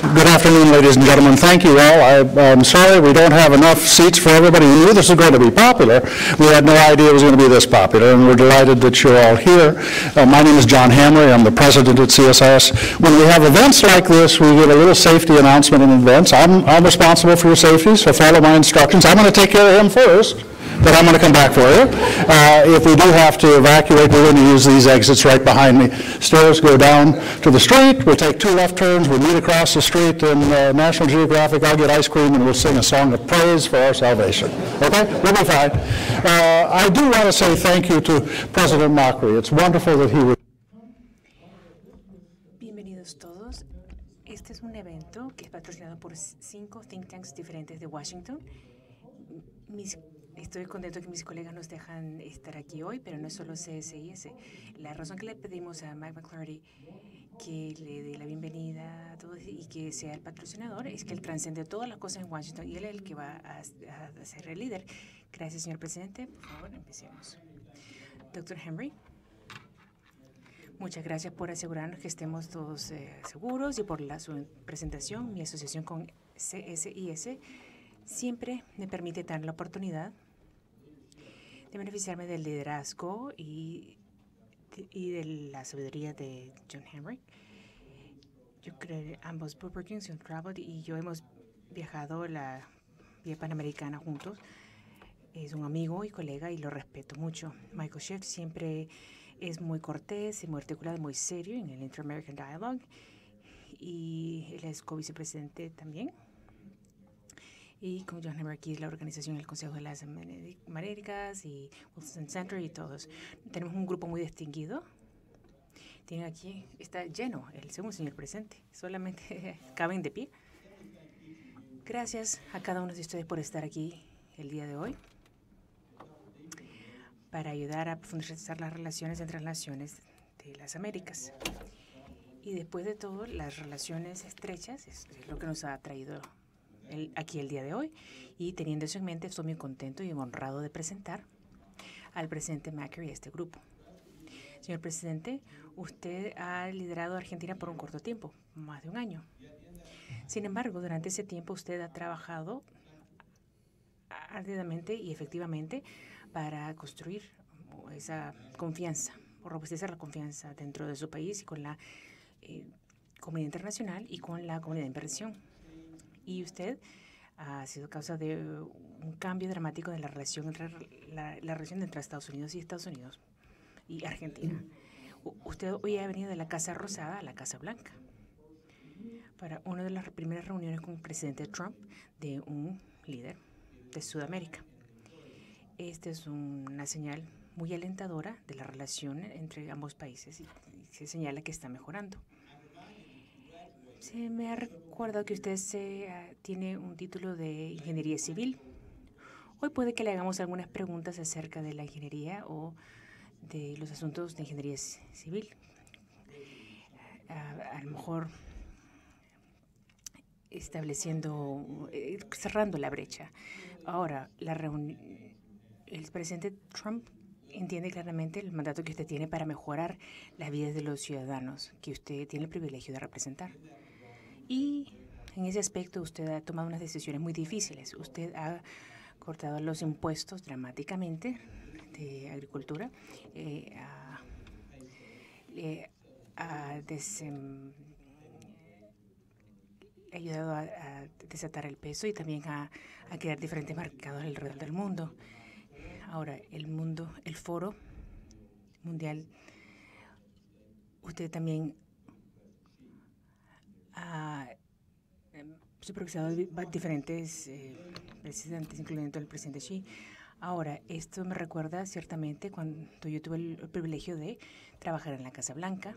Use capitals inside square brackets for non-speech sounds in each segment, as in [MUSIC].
Good afternoon, ladies and gentlemen. Thank you all. I- I'm sorry we don't have enough seats for everybody. We knew this was going to be popular. We had no idea it was going to be this popular, and we're delighted that you're all here. Uh, My name is John Hamry. I'm the president at CSS. When we have events like this, we get a little safety announcement in advance. I'm I'm responsible for your safety, so follow my instructions. I'm going to take care of him first, but I'm going to come back for you. Uh, If we do have to evacuate, we're going to use these exits right behind me. Stairs go down to the street, we take two left turns, we meet across the street in uh, National Geographic, I'll get ice cream, and we'll sing a song of praise for our salvation. Okay? We'll be fine. Uh, I do want to say thank you to President Mockery. It's wonderful that he was Bienvenidos todos. Este es un evento que es patrocinado por cinco think tanks diferentes de Washington. Mis- estoy contento que mis colegas nos dejan estar aquí hoy, pero no es solo CSIS. La razón que le pedimos a Mike McClarty que le dé la bienvenida a todos y que sea el patrocinador es que él trascendió todas las cosas en Washington y él es el que va a, a ser el líder. Gracias, señor presidente. Por favor, empecemos. Doctor Henry. Muchas gracias por asegurarnos que estemos todos eh, seguros y por la, su presentación. Mi asociación con CSIS siempre me permite dar la oportunidad de beneficiarme del liderazgo y, y de la sabiduría de John Hamrick. Yo creo que ambos Perkins y y yo hemos viajado la vía panamericana juntos. Es un amigo y colega y lo respeto mucho. Michael Schiff siempre es muy cortés y muy articulado, muy serio en el Inter-American Dialogue. Y él es co-vicepresidente también. Y con John es la organización del Consejo de las Américas y Wilson Center y todos. Tenemos un grupo muy distinguido. Tienen aquí, está lleno el segundo señor presidente. Solamente [LAUGHS] caben de pie. Gracias a cada uno de ustedes por estar aquí el día de hoy para ayudar a profundizar las relaciones entre las naciones de las Américas. Y después de todo, las relaciones estrechas es, es lo que nos ha traído el- aquí el día de hoy. Y teniendo eso en mente, estoy muy contento y honrado de presentar al presidente Macri y este grupo. Señor presidente, usted ha liderado a Argentina por un corto tiempo, más de un año. Sin embargo, durante ese tiempo usted ha trabajado ardidamente y efectivamente para construir esa confianza, o robustecer la confianza dentro de su país y con la eh, comunidad internacional y con la comunidad de inversión. Y usted ha sido causa de un cambio dramático de la relación entre la, la relación entre Estados Unidos y Estados Unidos y Argentina. Usted hoy ha venido de la Casa Rosada a la Casa Blanca para una de las primeras reuniones con el presidente Trump de un líder de Sudamérica. Esta es una señal muy alentadora de la relación entre ambos países y y se señala que está mejorando. Se me ha recordado que usted se, ah, tiene un título de ingeniería civil. Hoy puede que le hagamos algunas preguntas acerca de la ingeniería o de los asuntos de ingeniería ci- civil. A, a lo mejor estableciendo, eh, cerrando la brecha. Ahora, la el presidente Trump entiende claramente el mandato que usted tiene para mejorar las vidas de los ciudadanos que usted tiene el privilegio de representar. Y en ese aspecto usted ha tomado unas decisiones muy difíciles. Usted ha cortado los impuestos dramáticamente de agricultura, eh, ha, eh, ha ayudado a, a desatar el peso y también a, a crear diferentes mercados alrededor del mundo. Ahora, el mundo, el foro mundial, usted también ha em, supervisado di- va- diferentes eh, presidentes, incluyendo el presidente Xi. Ahora, esto me recuerda ciertamente cuando yo tuve el privilegio de trabajar en la Casa Blanca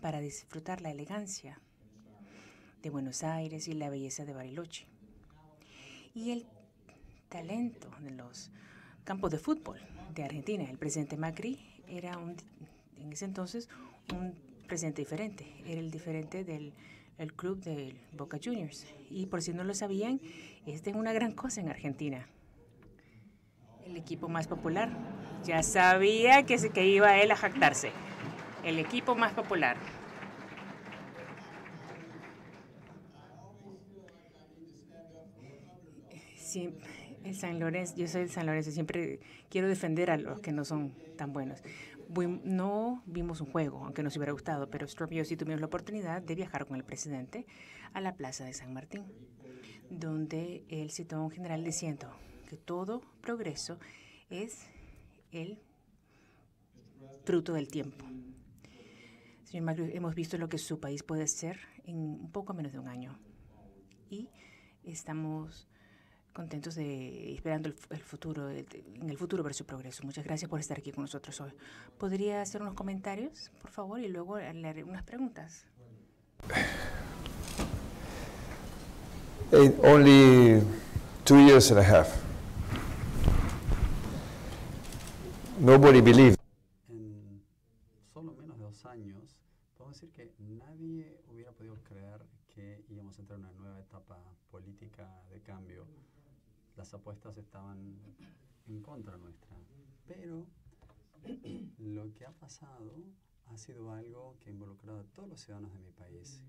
para disfrutar la elegancia de Buenos Aires y la belleza de Bariloche. Y el talento de los campos de fútbol de Argentina. El presidente Macri era un, en ese entonces un presidente diferente. Era el diferente del el club de Boca Juniors. Y por si no lo sabían, esta es una gran cosa en Argentina. El equipo más popular. Ya sabía que, se, que iba él a jactarse. El equipo más popular. Siempre el San Lorenzo, yo soy el San Lorenzo, siempre quiero defender a los que no son tan buenos. No vimos un juego, aunque nos hubiera gustado, pero Strop y yo sí tuvimos la oportunidad de viajar con el presidente a la Plaza de San Martín, donde él citó un general diciendo que todo progreso es el fruto del tiempo. Señor Macri, hemos visto lo que su país puede ser en un poco menos de un año. Y estamos contentos de esperando el, futuro, en el futuro ver su progreso. Muchas gracias por estar aquí con nosotros hoy. ¿Podría hacer unos comentarios, por favor, y luego leer unas preguntas? In only two years and a half, nobody believed. En solo menos de dos años, podemos decir que nadie hubiera podido creer que íbamos a entrar en una nueva etapa política de cambio las apuestas estaban en contra nuestra. Pero [CLEARS THROAT] lo que ha pasado ha sido algo que ha involucrado a todos los ciudadanos de mi país,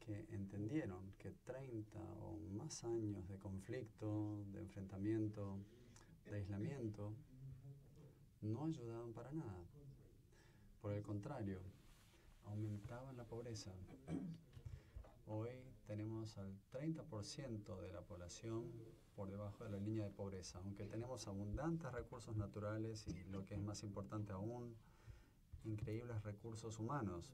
que entendieron que 30 o más años de conflicto, de enfrentamiento, de aislamiento, no ayudaban para nada. Por el contrario, aumentaban la pobreza. Hoy tenemos al 30% de la población por debajo de la línea de pobreza, aunque tenemos abundantes recursos naturales y lo que es más importante aún, increíbles recursos humanos.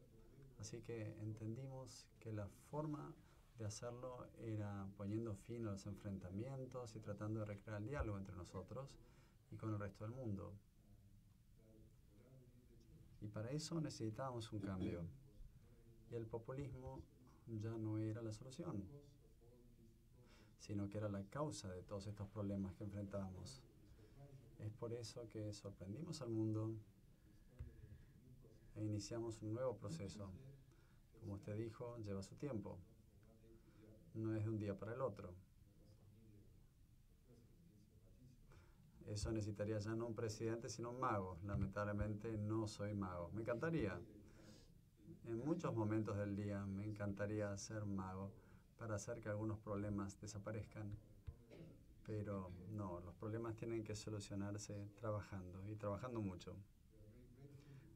Así que entendimos que la forma de hacerlo era poniendo fin a los enfrentamientos y tratando de recrear el diálogo entre nosotros y con el resto del mundo. Y para eso necesitábamos un cambio. Y el populismo ya no era la solución sino que era la causa de todos estos problemas que enfrentábamos. Es por eso que sorprendimos al mundo e iniciamos un nuevo proceso. Como usted dijo, lleva su tiempo. No es de un día para el otro. Eso necesitaría ya no un presidente, sino un mago. Lamentablemente no soy mago. Me encantaría. En muchos momentos del día me encantaría ser mago para hacer que algunos problemas desaparezcan. Pero no, los problemas tienen que solucionarse trabajando y trabajando mucho.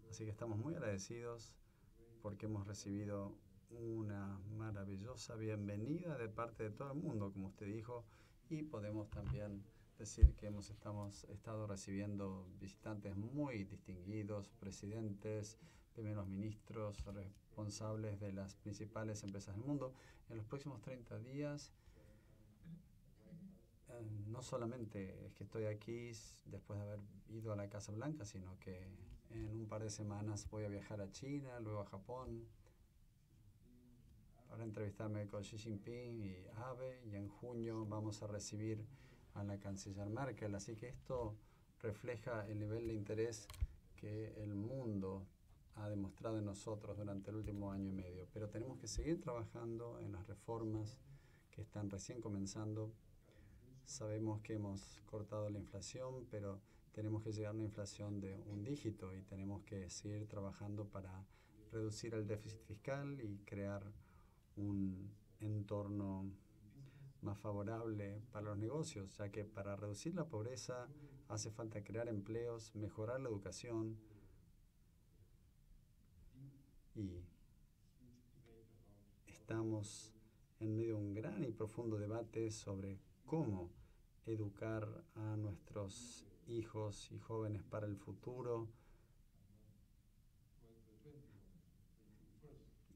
Así que estamos muy agradecidos porque hemos recibido una maravillosa bienvenida de parte de todo el mundo, como usted dijo, y podemos también decir que hemos estamos, estado recibiendo visitantes muy distinguidos, presidentes, primeros ministros, responsables de las principales empresas del mundo. En los próximos 30 días, eh, no solamente es que estoy aquí después de haber ido a la Casa Blanca, sino que en un par de semanas voy a viajar a China, luego a Japón, para entrevistarme con Xi Jinping y Abe, y en junio vamos a recibir a la canciller Merkel. Así que esto refleja el nivel de interés que el mundo ha demostrado en nosotros durante el último año y medio. Pero tenemos que seguir trabajando en las reformas que están recién comenzando. Sabemos que hemos cortado la inflación, pero tenemos que llegar a una inflación de un dígito y tenemos que seguir trabajando para reducir el déficit fiscal y crear un entorno más favorable para los negocios, ya que para reducir la pobreza hace falta crear empleos, mejorar la educación, y estamos en medio de un gran y profundo debate sobre cómo educar a nuestros hijos y jóvenes para el futuro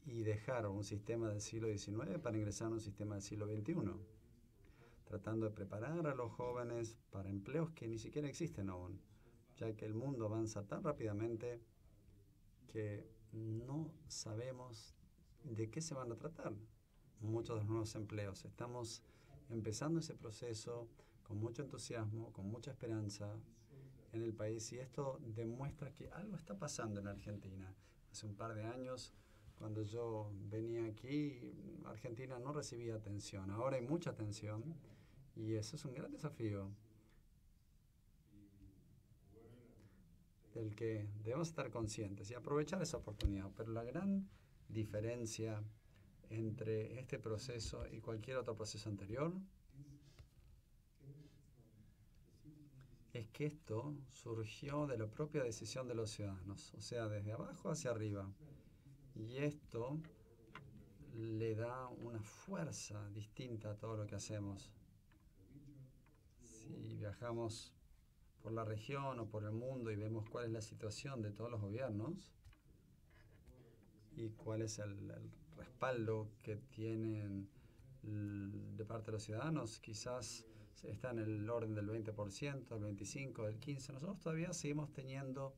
y dejar un sistema del siglo XIX para ingresar a un sistema del siglo XXI, tratando de preparar a los jóvenes para empleos que ni siquiera existen aún, ya que el mundo avanza tan rápidamente que no sabemos de qué se van a tratar muchos de los nuevos empleos. Estamos empezando ese proceso con mucho entusiasmo, con mucha esperanza en el país y esto demuestra que algo está pasando en Argentina. Hace un par de años, cuando yo venía aquí, Argentina no recibía atención. Ahora hay mucha atención y eso es un gran desafío. Del que debemos estar conscientes y aprovechar esa oportunidad. Pero la gran diferencia entre este proceso y cualquier otro proceso anterior es que esto surgió de la propia decisión de los ciudadanos, o sea, desde abajo hacia arriba. Y esto le da una fuerza distinta a todo lo que hacemos. Si viajamos por la región o por el mundo y vemos cuál es la situación de todos los gobiernos y cuál es el, respaldo que tienen de parte de los ciudadanos, quizás está en el orden del 20%, del 25%, del 15%. Nosotros todavía seguimos teniendo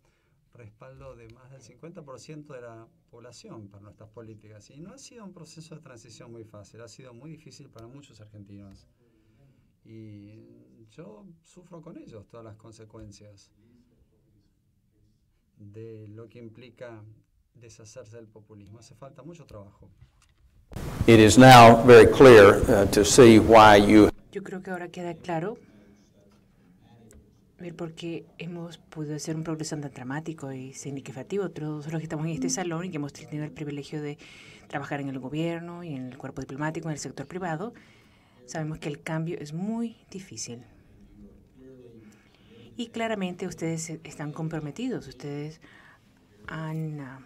respaldo de más del 50% de la población para nuestras políticas. Y no ha sido un proceso de transición muy fácil, ha sido muy difícil para muchos argentinos. Yo sufro con ellos todas las consecuencias de lo que implica deshacerse del populismo. Hace falta mucho trabajo. It is now very clear uh, to see why you Yo creo que ahora queda claro ver por qué hemos podido hacer un progreso tan dramático y significativo. Todos los que estamos en este salón y que hemos tenido el privilegio de trabajar en el gobierno y en el cuerpo diplomático, en el sector privado, sabemos que el cambio es muy difícil. Y claramente ustedes están comprometidos, ustedes han uh,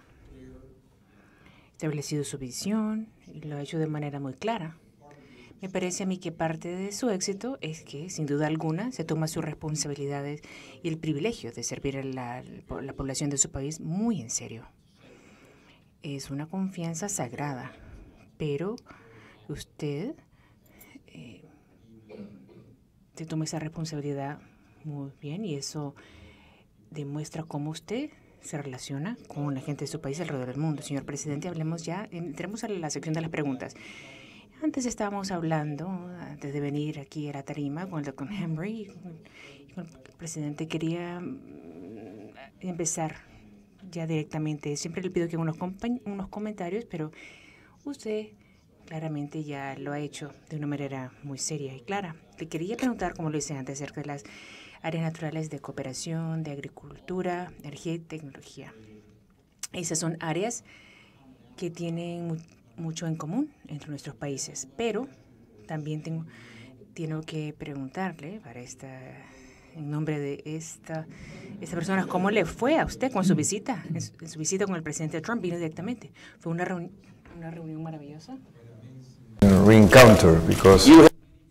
establecido su visión y lo ha hecho de manera muy clara. Me parece a mí que parte de su éxito es que, sin duda alguna, se toma sus responsabilidades y el privilegio de servir a la, la población de su país muy en serio. Es una confianza sagrada, pero usted eh, se toma esa responsabilidad muy bien y eso demuestra cómo usted se relaciona con la gente de su país alrededor del mundo. Señor presidente, hablemos ya, entremos a la sección de las preguntas. Antes estábamos hablando, antes de venir aquí a la tarima, con el doctor Henry, y con el presidente quería mm, empezar ya directamente. Siempre le pido que unos, unos comentarios, pero usted claramente ya lo ha hecho de una manera muy seria y clara. Le quería preguntar, como lo hice antes, acerca de las áreas naturales de cooperación, de agricultura, energía y tecnología. Esas son áreas que tienen mucho en común entre nuestros países, pero también tengo, tengo que preguntarle para esta, en nombre de esta, esta persona, ¿cómo le fue a usted con su visita? En su, en su visita con el presidente Trump vino directamente. Fue una, reuni una reunión maravillosa. Reencounter, because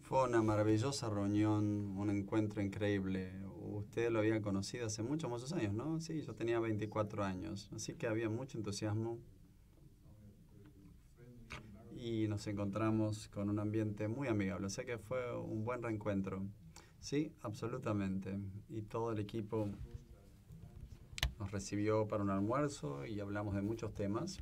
Fue una maravillosa reunión, un encuentro increíble. Usted lo había conocido hace muchos, muchos años, ¿no? Sí, yo tenía 24 años, así que había mucho entusiasmo y nos encontramos con un ambiente muy amigable. O sea que fue un buen reencuentro. Sí, absolutamente. Y todo el equipo nos recibió para un almuerzo y hablamos de muchos temas.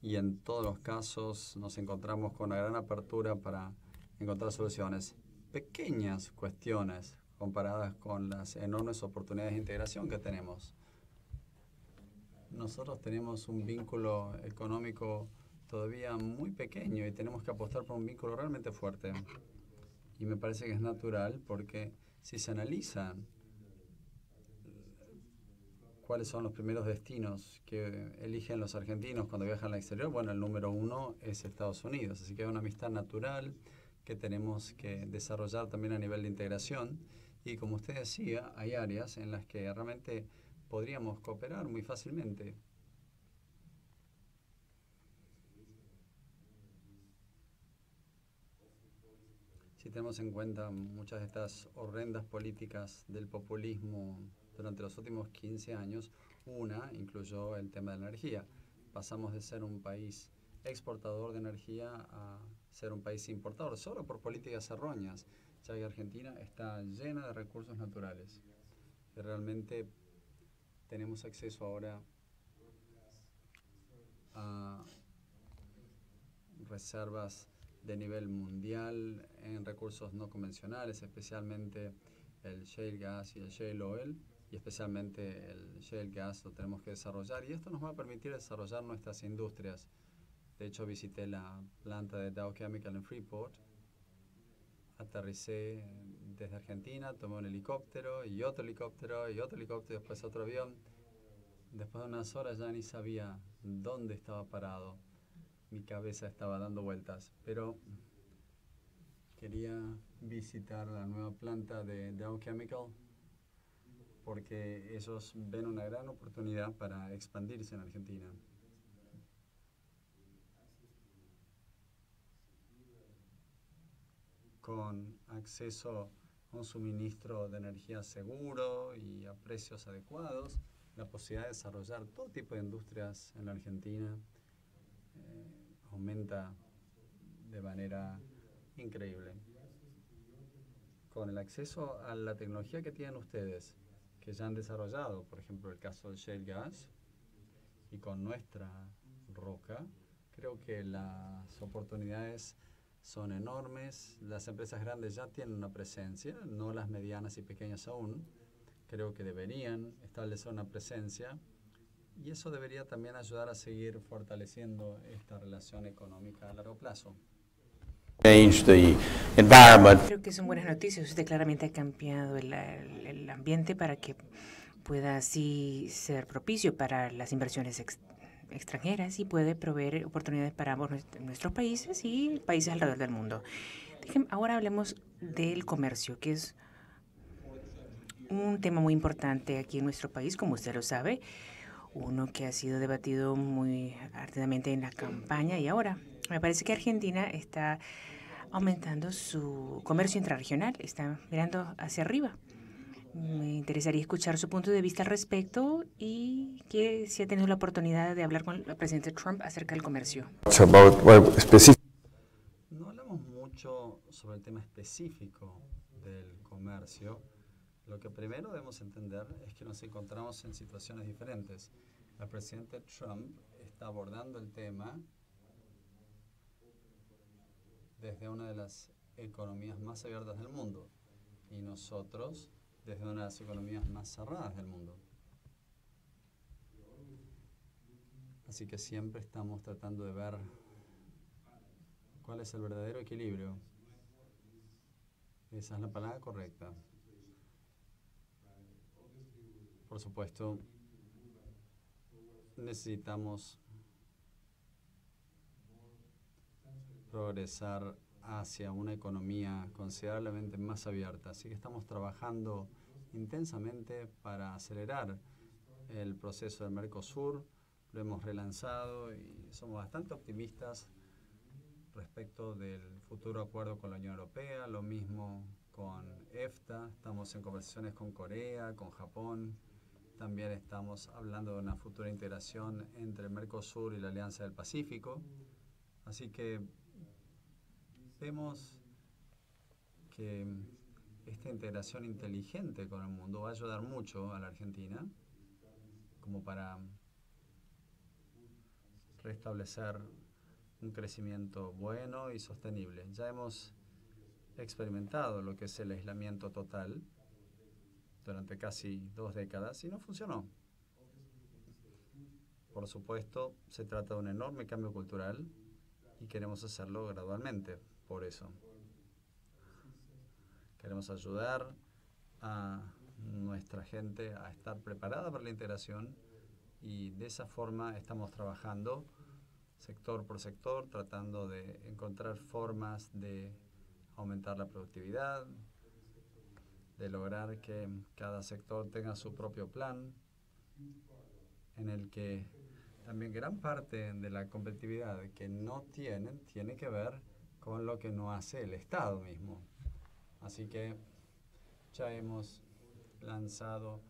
Y en todos los casos nos encontramos con una gran apertura para encontrar soluciones. Pequeñas cuestiones comparadas con las enormes oportunidades de integración que tenemos nosotros tenemos un vínculo económico todavía muy pequeño y tenemos que apostar por un vínculo realmente fuerte. Y me parece que es natural porque si se analizan cuáles son los primeros destinos que eligen los argentinos cuando viajan al exterior, bueno, el número uno es Estados Unidos. Así que hay una amistad natural que tenemos que desarrollar también a nivel de integración. Y como usted decía, hay áreas en las que realmente podríamos cooperar muy fácilmente. Si tenemos en cuenta muchas de estas horrendas políticas del populismo durante los últimos 15 años, una incluyó el tema de la energía. Pasamos de ser un país exportador de energía a ser un país importador, solo por políticas erróneas, ya que Argentina está llena de recursos naturales. Realmente tenemos acceso ahora a reservas de nivel mundial en recursos no convencionales, especialmente el shale gas y el shale oil, y especialmente el shale gas lo tenemos que desarrollar, y esto nos va a permitir desarrollar nuestras industrias. De hecho, visité la planta de Dow Chemical en Freeport, aterricé desde Argentina, tomé un helicóptero y otro helicóptero y otro helicóptero, después otro avión. Después de unas horas ya ni sabía dónde estaba parado. Mi cabeza estaba dando vueltas. Pero quería visitar la nueva planta de Dow Chemical porque ellos ven una gran oportunidad para expandirse en Argentina. con acceso a un suministro de energía seguro y a precios adecuados, la posibilidad de desarrollar todo tipo de industrias en la Argentina eh, aumenta de manera increíble. Con el acceso a la tecnología que tienen ustedes, que ya han desarrollado, por ejemplo el caso del shale gas, y con nuestra roca, creo que las oportunidades son enormes. Las empresas grandes ya tienen una presencia, no las medianas y pequeñas aún. Creo que deberían establecer una presencia y eso debería también ayudar a seguir fortaleciendo esta relación económica a largo plazo. Creo que son buenas noticias. Usted claramente ha cambiado el, ambiente para que pueda así ser propicio para las inversiones extranjeras y puede proveer oportunidades para ambos nuestros países y países alrededor del mundo. ahora hablemos del comercio, que es un tema muy importante aquí en nuestro país, como usted lo sabe, uno que ha sido debatido muy arduamente en la campaña y ahora me parece que Argentina está aumentando su comercio intrarregional, está mirando hacia arriba. Me interesaría escuchar su punto de vista al respecto y que si ha tenido la oportunidad de hablar con el presidente Trump acerca del comercio. No hablamos mucho sobre el tema específico del comercio. Lo que primero debemos entender es que nos encontramos en situaciones diferentes. El presidente Trump está abordando el tema desde una de las economías más abiertas del mundo y nosotros desde una de las economías más cerradas del mundo. Así que siempre estamos tratando de ver cuál es el verdadero equilibrio. Esa es la palabra correcta. Por supuesto, necesitamos progresar hacia una economía considerablemente más abierta. Así que estamos trabajando intensamente para acelerar el proceso del Mercosur. Lo hemos relanzado y somos bastante optimistas respecto del futuro acuerdo con la Unión Europea, lo mismo con EFTA, estamos en conversaciones con Corea, con Japón, también estamos hablando de una futura integración entre el Mercosur y la Alianza del Pacífico, así que vemos que esta integración inteligente con el mundo va a ayudar mucho a la Argentina como para restablecer un crecimiento bueno y sostenible. Ya hemos experimentado lo que es el aislamiento total durante casi dos décadas y no funcionó. Por supuesto, se trata de un enorme cambio cultural y queremos hacerlo gradualmente, por eso. Queremos ayudar a nuestra gente a estar preparada para la integración y de esa forma estamos trabajando sector por sector, tratando de encontrar formas de aumentar la productividad, de lograr que cada sector tenga su propio plan, en el que también gran parte de la competitividad que no tienen tiene que ver con lo que no hace el Estado mismo. Así que ya hemos lanzado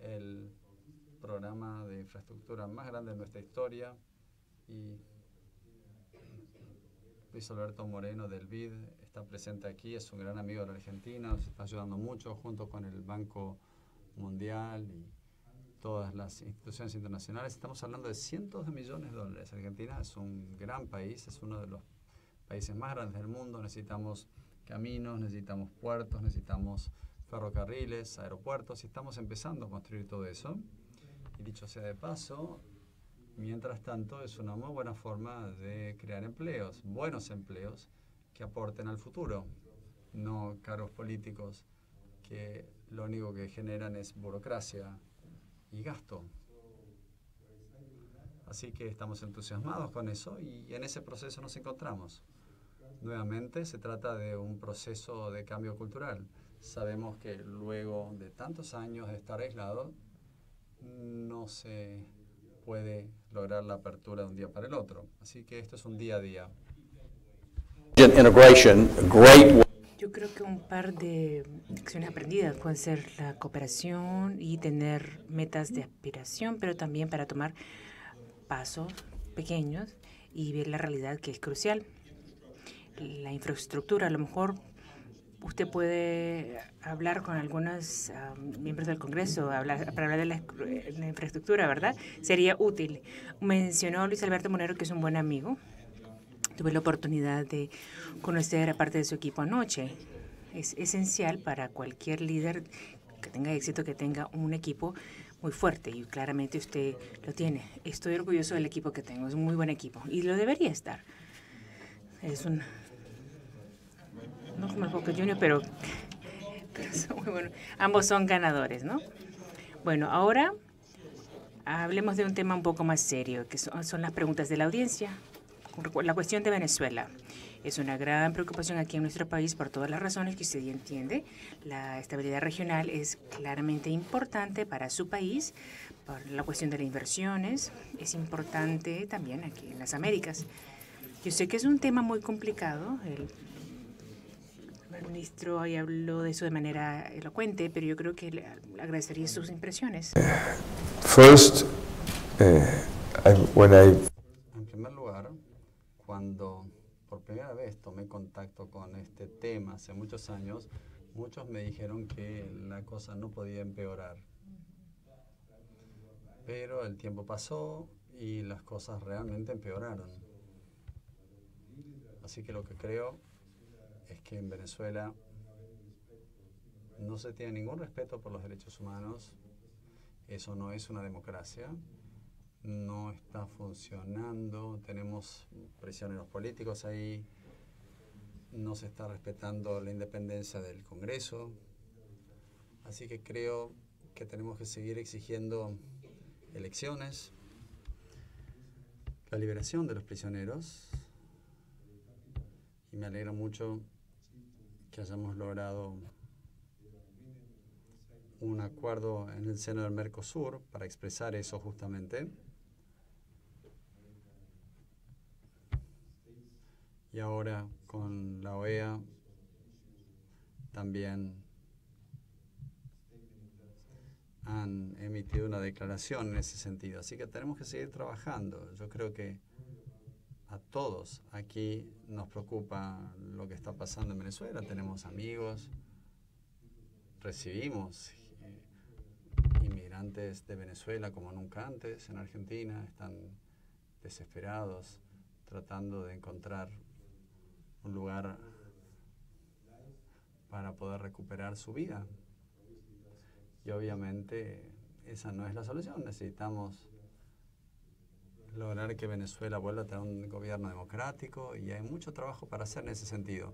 el programa de infraestructura más grande de nuestra historia y Luis Alberto Moreno del BID está presente aquí, es un gran amigo de la Argentina, nos está ayudando mucho junto con el Banco Mundial y todas las instituciones internacionales. Estamos hablando de cientos de millones de dólares. Argentina es un gran país, es uno de los países más grandes del mundo. Necesitamos caminos, necesitamos puertos, necesitamos ferrocarriles, aeropuertos, y estamos empezando a construir todo eso. Y dicho sea de paso, mientras tanto es una muy buena forma de crear empleos, buenos empleos que aporten al futuro, no cargos políticos que lo único que generan es burocracia y gasto. Así que estamos entusiasmados con eso y en ese proceso nos encontramos. Nuevamente se trata de un proceso de cambio cultural. Sabemos que luego de tantos años de estar aislado, no se puede lograr la apertura de un día para el otro. Así que esto es un día a día. Yo creo que un par de lecciones aprendidas pueden ser la cooperación y tener metas de aspiración, pero también para tomar pasos pequeños y ver la realidad que es crucial. La infraestructura, a lo mejor usted puede hablar con algunos miembros del Congreso hablar, para hablar de la, la, infraestructura, ¿verdad? Sería útil. Mencionó Luis Alberto Monero, que es un buen amigo. Tuve la oportunidad de conocer a parte de su equipo anoche. Es esencial para cualquier líder que tenga éxito, que tenga un equipo muy fuerte y claramente usted lo tiene. Estoy orgulloso del equipo que tengo, es un muy buen equipo y lo debería estar. Es un no como el Boca Junior, pero. Ambos son ganadores, ¿no? Bueno, ahora hablemos de un tema un poco más serio, que son, las preguntas de la audiencia. La cuestión de Venezuela. Es una gran preocupación aquí en nuestro país por todas las razones que usted ya entiende. La estabilidad regional es claramente importante para su país, por la cuestión de las inversiones, es importante también aquí en las Américas. Yo sé que es un tema muy complicado, el ministro ahí habló de eso de manera elocuente, pero yo creo que le agradecería sus impresiones. First, uh, I, when I... En primer lugar, cuando por primera vez tomé contacto con este tema hace muchos años, muchos me dijeron que la cosa no podía empeorar. Pero el tiempo pasó y las cosas realmente empeoraron. Así que lo que creo es que en Venezuela no se tiene ningún respeto por los derechos humanos. Eso no es una democracia. No está funcionando. Tenemos prisioneros políticos ahí. No se está respetando la independencia del Congreso. Así que creo que tenemos que seguir exigiendo elecciones, la liberación de los prisioneros. Y me alegra mucho que hayamos logrado un acuerdo en el seno del Mercosur para expresar eso justamente. Y ahora con la OEA también han emitido una declaración en ese sentido. Así que tenemos que seguir trabajando. Yo creo que a todos aquí nos preocupa lo que está pasando en Venezuela. Tenemos amigos, recibimos eh, inmigrantes de Venezuela como nunca antes en Argentina. Están desesperados tratando de encontrar un lugar para poder recuperar su vida. Y obviamente esa no es la solución. Necesitamos lograr que Venezuela vuelva a tener un gobierno democrático y hay mucho trabajo para hacer en ese sentido,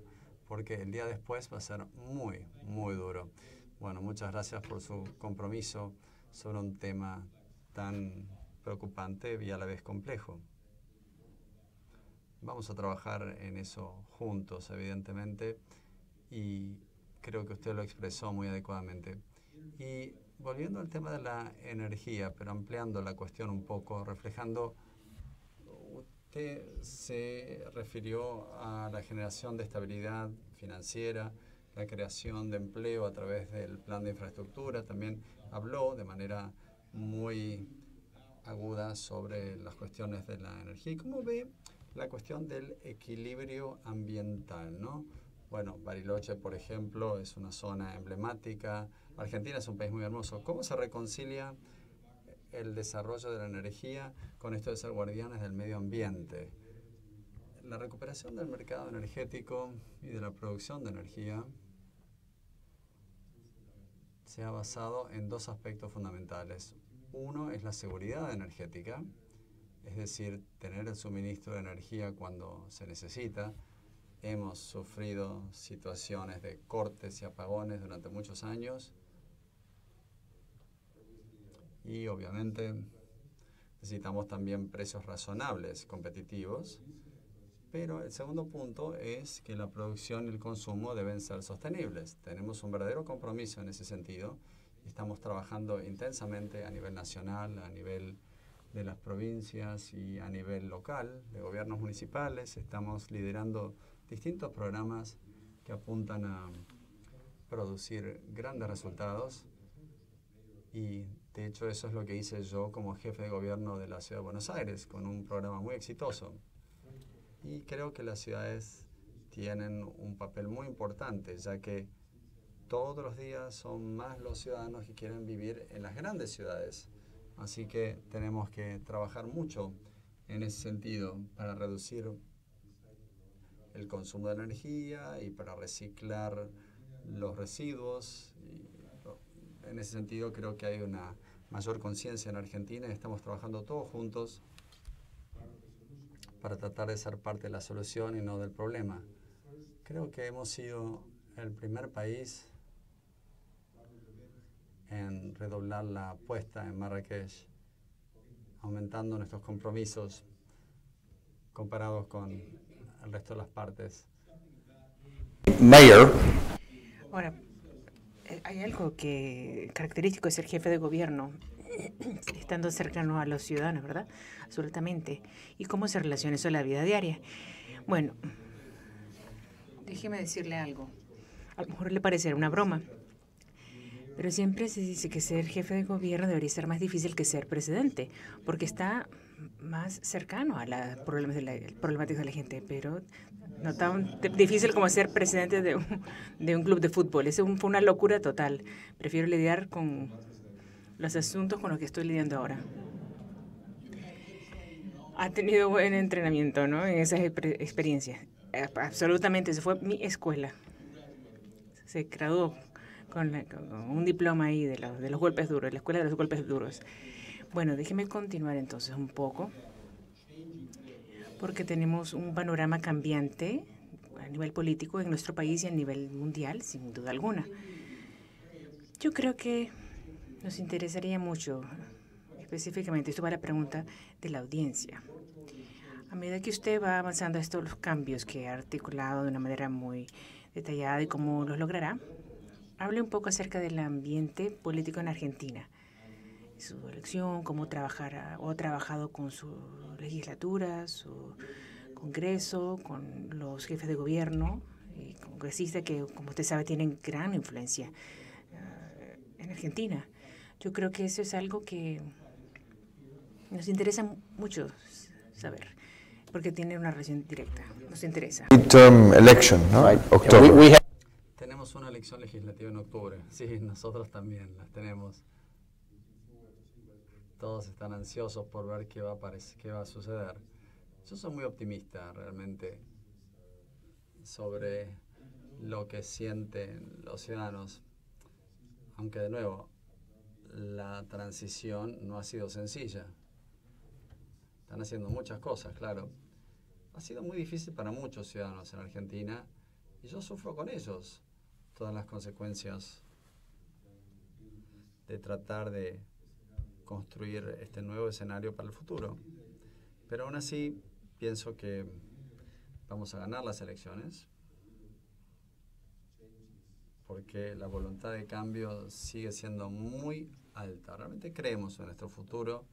porque el día después va a ser muy, muy duro. Bueno, muchas gracias por su compromiso sobre un tema tan preocupante y a la vez complejo. Vamos a trabajar en eso juntos, evidentemente, y creo que usted lo expresó muy adecuadamente. Y volviendo al tema de la energía, pero ampliando la cuestión un poco, reflejando Usted se refirió a la generación de estabilidad financiera, la creación de empleo a través del plan de infraestructura. También habló de manera muy aguda sobre las cuestiones de la energía. ¿Y cómo ve la cuestión del equilibrio ambiental? ¿no? Bueno, Bariloche, por ejemplo, es una zona emblemática. Argentina es un país muy hermoso. ¿Cómo se reconcilia el desarrollo de la energía con esto de ser guardianes del medio ambiente. La recuperación del mercado energético y de la producción de energía se ha basado en dos aspectos fundamentales. Uno es la seguridad energética, es decir, tener el suministro de energía cuando se necesita. Hemos sufrido situaciones de cortes y apagones durante muchos años y obviamente necesitamos también precios razonables, competitivos. Pero el segundo punto es que la producción y el consumo deben ser sostenibles. Tenemos un verdadero compromiso en ese sentido y estamos trabajando intensamente a nivel nacional, a nivel de las provincias y a nivel local, de gobiernos municipales. Estamos liderando distintos programas que apuntan a producir grandes resultados y de hecho eso es lo que hice yo como jefe de gobierno de la Ciudad de Buenos Aires con un programa muy exitoso. Y creo que las ciudades tienen un papel muy importante ya que todos los días son más los ciudadanos que quieren vivir en las grandes ciudades. Así que tenemos que trabajar mucho en ese sentido para reducir el consumo de energía y para reciclar los residuos. En ese sentido creo que hay una mayor conciencia en Argentina y estamos trabajando todos juntos para tratar de ser parte de la solución y no del problema. Creo que hemos sido el primer país en redoblar la apuesta en Marrakech, aumentando nuestros compromisos comparados con el resto de las partes. Mayor. Hay algo que característico de ser jefe de gobierno, [CLEARS THROAT] estando cercano a los ciudadanos, ¿verdad? Absolutamente. ¿Y cómo se relaciona eso a la vida diaria? Bueno, déjeme decirle algo. A lo mejor le parecerá una broma, pero siempre se dice que ser jefe de gobierno debería ser más difícil que ser presidente, porque está más cercano a problemas de la, problemáticas de la gente, pero no tan difícil como ser presidente de un, de un club de fútbol. Eso fue una locura total. Prefiero lidiar con los asuntos con los que estoy lidiando ahora. Ha tenido buen entrenamiento ¿no? en esas experiencias. Absolutamente, esa fue mi escuela. Se graduó con, un diploma ahí de, de los golpes duros, la escuela de los golpes duros. Bueno, déjeme continuar entonces un poco, porque tenemos un panorama cambiante a nivel político en nuestro país y a nivel mundial, sin duda alguna. Yo creo que nos interesaría mucho, específicamente, esto va a la pregunta de la audiencia. A medida que usted va avanzando estos los cambios que ha articulado de una manera muy detallada y cómo los logrará, hable un poco acerca del ambiente político en Argentina su elección, cómo trabajar o ha trabajado con su legislatura, su Congreso, con los jefes de gobierno y congresistas que, como usted sabe, tienen gran influencia uh, en Argentina. Yo creo que eso es algo que nos interesa mucho saber, porque tiene una relación directa. Nos interesa. Midterm election, ¿no? October. Tenemos una elección legislativa en octubre. Sí, nosotros también las tenemos todos están ansiosos por ver qué va a, qué va a suceder. Yo soy muy optimista realmente sobre lo que sienten los ciudadanos, aunque de nuevo la transición no ha sido sencilla. Están haciendo muchas cosas, claro. Ha sido muy difícil para muchos ciudadanos en Argentina y yo sufro con ellos todas las consecuencias de tratar de construir este nuevo escenario para el futuro. Pero aún así, pienso que vamos a ganar las elecciones porque la voluntad de cambio sigue siendo muy alta. Realmente creemos en nuestro futuro.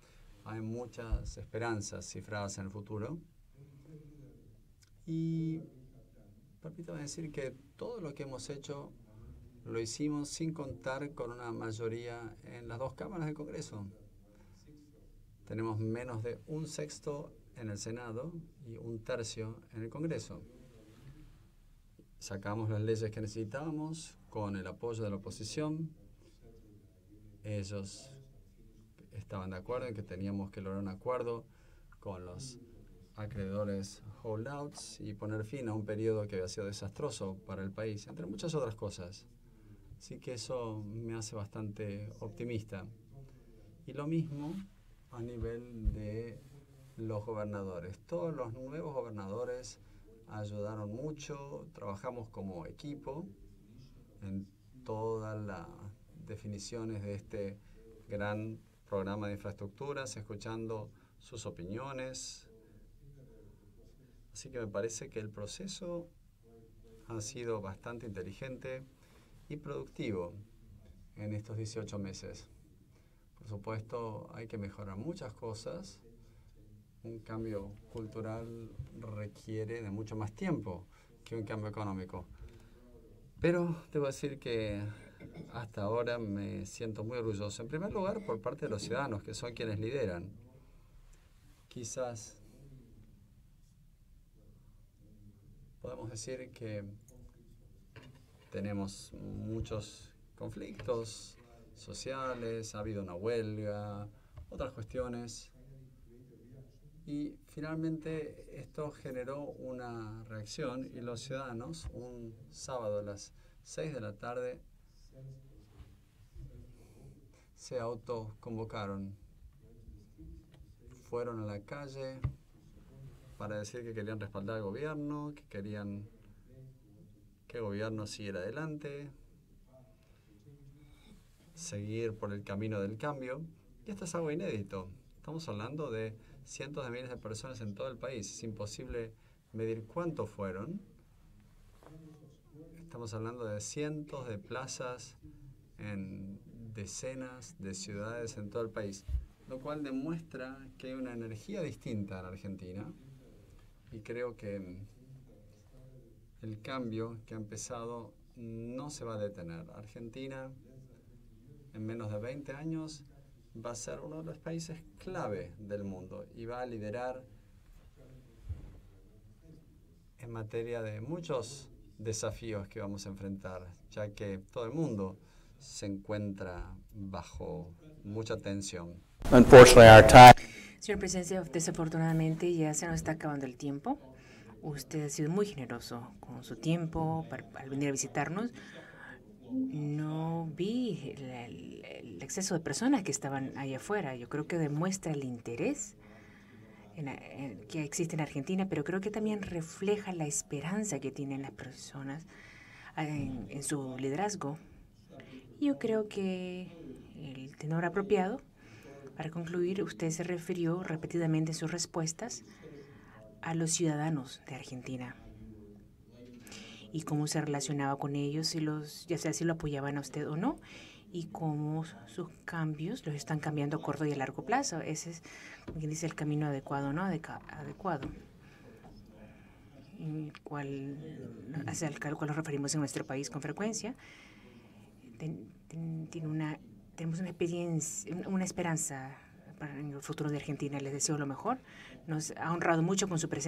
Hay muchas esperanzas cifradas en el futuro. Y permítame decir que todo lo que hemos hecho lo hicimos sin contar con una mayoría en las dos cámaras del Congreso. Tenemos menos de un sexto en el Senado y un tercio en el Congreso. Sacamos las leyes que necesitábamos con el apoyo de la oposición. Ellos estaban de acuerdo en que teníamos que lograr un acuerdo con los acreedores holdouts y poner fin a un periodo que había sido desastroso para el país, entre muchas otras cosas. Así que eso me hace bastante optimista. Y lo mismo a nivel de los gobernadores. Todos los nuevos gobernadores ayudaron mucho, trabajamos como equipo en todas las definiciones de este gran programa de infraestructuras, escuchando sus opiniones. Así que me parece que el proceso ha sido bastante inteligente y productivo en estos 18 meses. Por supuesto, hay que mejorar muchas cosas. Un cambio cultural requiere de mucho más tiempo que un cambio económico. Pero debo decir que hasta ahora me siento muy orgulloso, en primer lugar por parte de los ciudadanos, que son quienes lideran. Quizás podemos decir que tenemos muchos conflictos sociales, ha habido una huelga, otras cuestiones. Y finalmente esto generó una reacción y los ciudadanos un sábado a las 6 de la tarde se autoconvocaron. Fueron a la calle para decir que querían respaldar al gobierno, que querían que el gobierno siguiera adelante, seguir por el camino del cambio. Y esto es algo inédito. Estamos hablando de cientos de miles de personas en todo el país. Es imposible medir cuántos fueron. Estamos hablando de cientos de plazas en decenas de ciudades en todo el país, lo cual demuestra que hay una energía distinta en Argentina y creo que el cambio que ha empezado no se va a detener. Argentina en menos de 20 años va a ser uno de los países clave del mundo y va a liderar en materia de muchos desafíos que vamos a enfrentar, ya que todo el mundo se encuentra bajo mucha tensión. Señor presidente, desafortunadamente ya se nos está acabando el tiempo. Usted ha sido muy generoso con su tiempo para, al venir a visitarnos. No vi el, el, exceso de personas que estaban allá afuera. Yo creo que demuestra el interés en, que existe en Argentina, pero creo que también refleja la esperanza que tienen las personas en, en su liderazgo. Yo creo que el tenor apropiado, para concluir, usted se refirió repetidamente en sus respuestas a los ciudadanos de Argentina y cómo se relacionaba con ellos, y los, ya sea si lo apoyaban a usted o no, y cómo sus cambios los están cambiando a corto y a largo plazo. Ese es, como quien dice, el camino adecuado, ¿no? Adeca adecuado. El cual, hacia el cual nos referimos en nuestro país con frecuencia. Ten, ten, tiene una, tenemos una experiencia, una esperanza para el futuro de Argentina. Les deseo lo mejor. Nos ha honrado mucho con su presencia.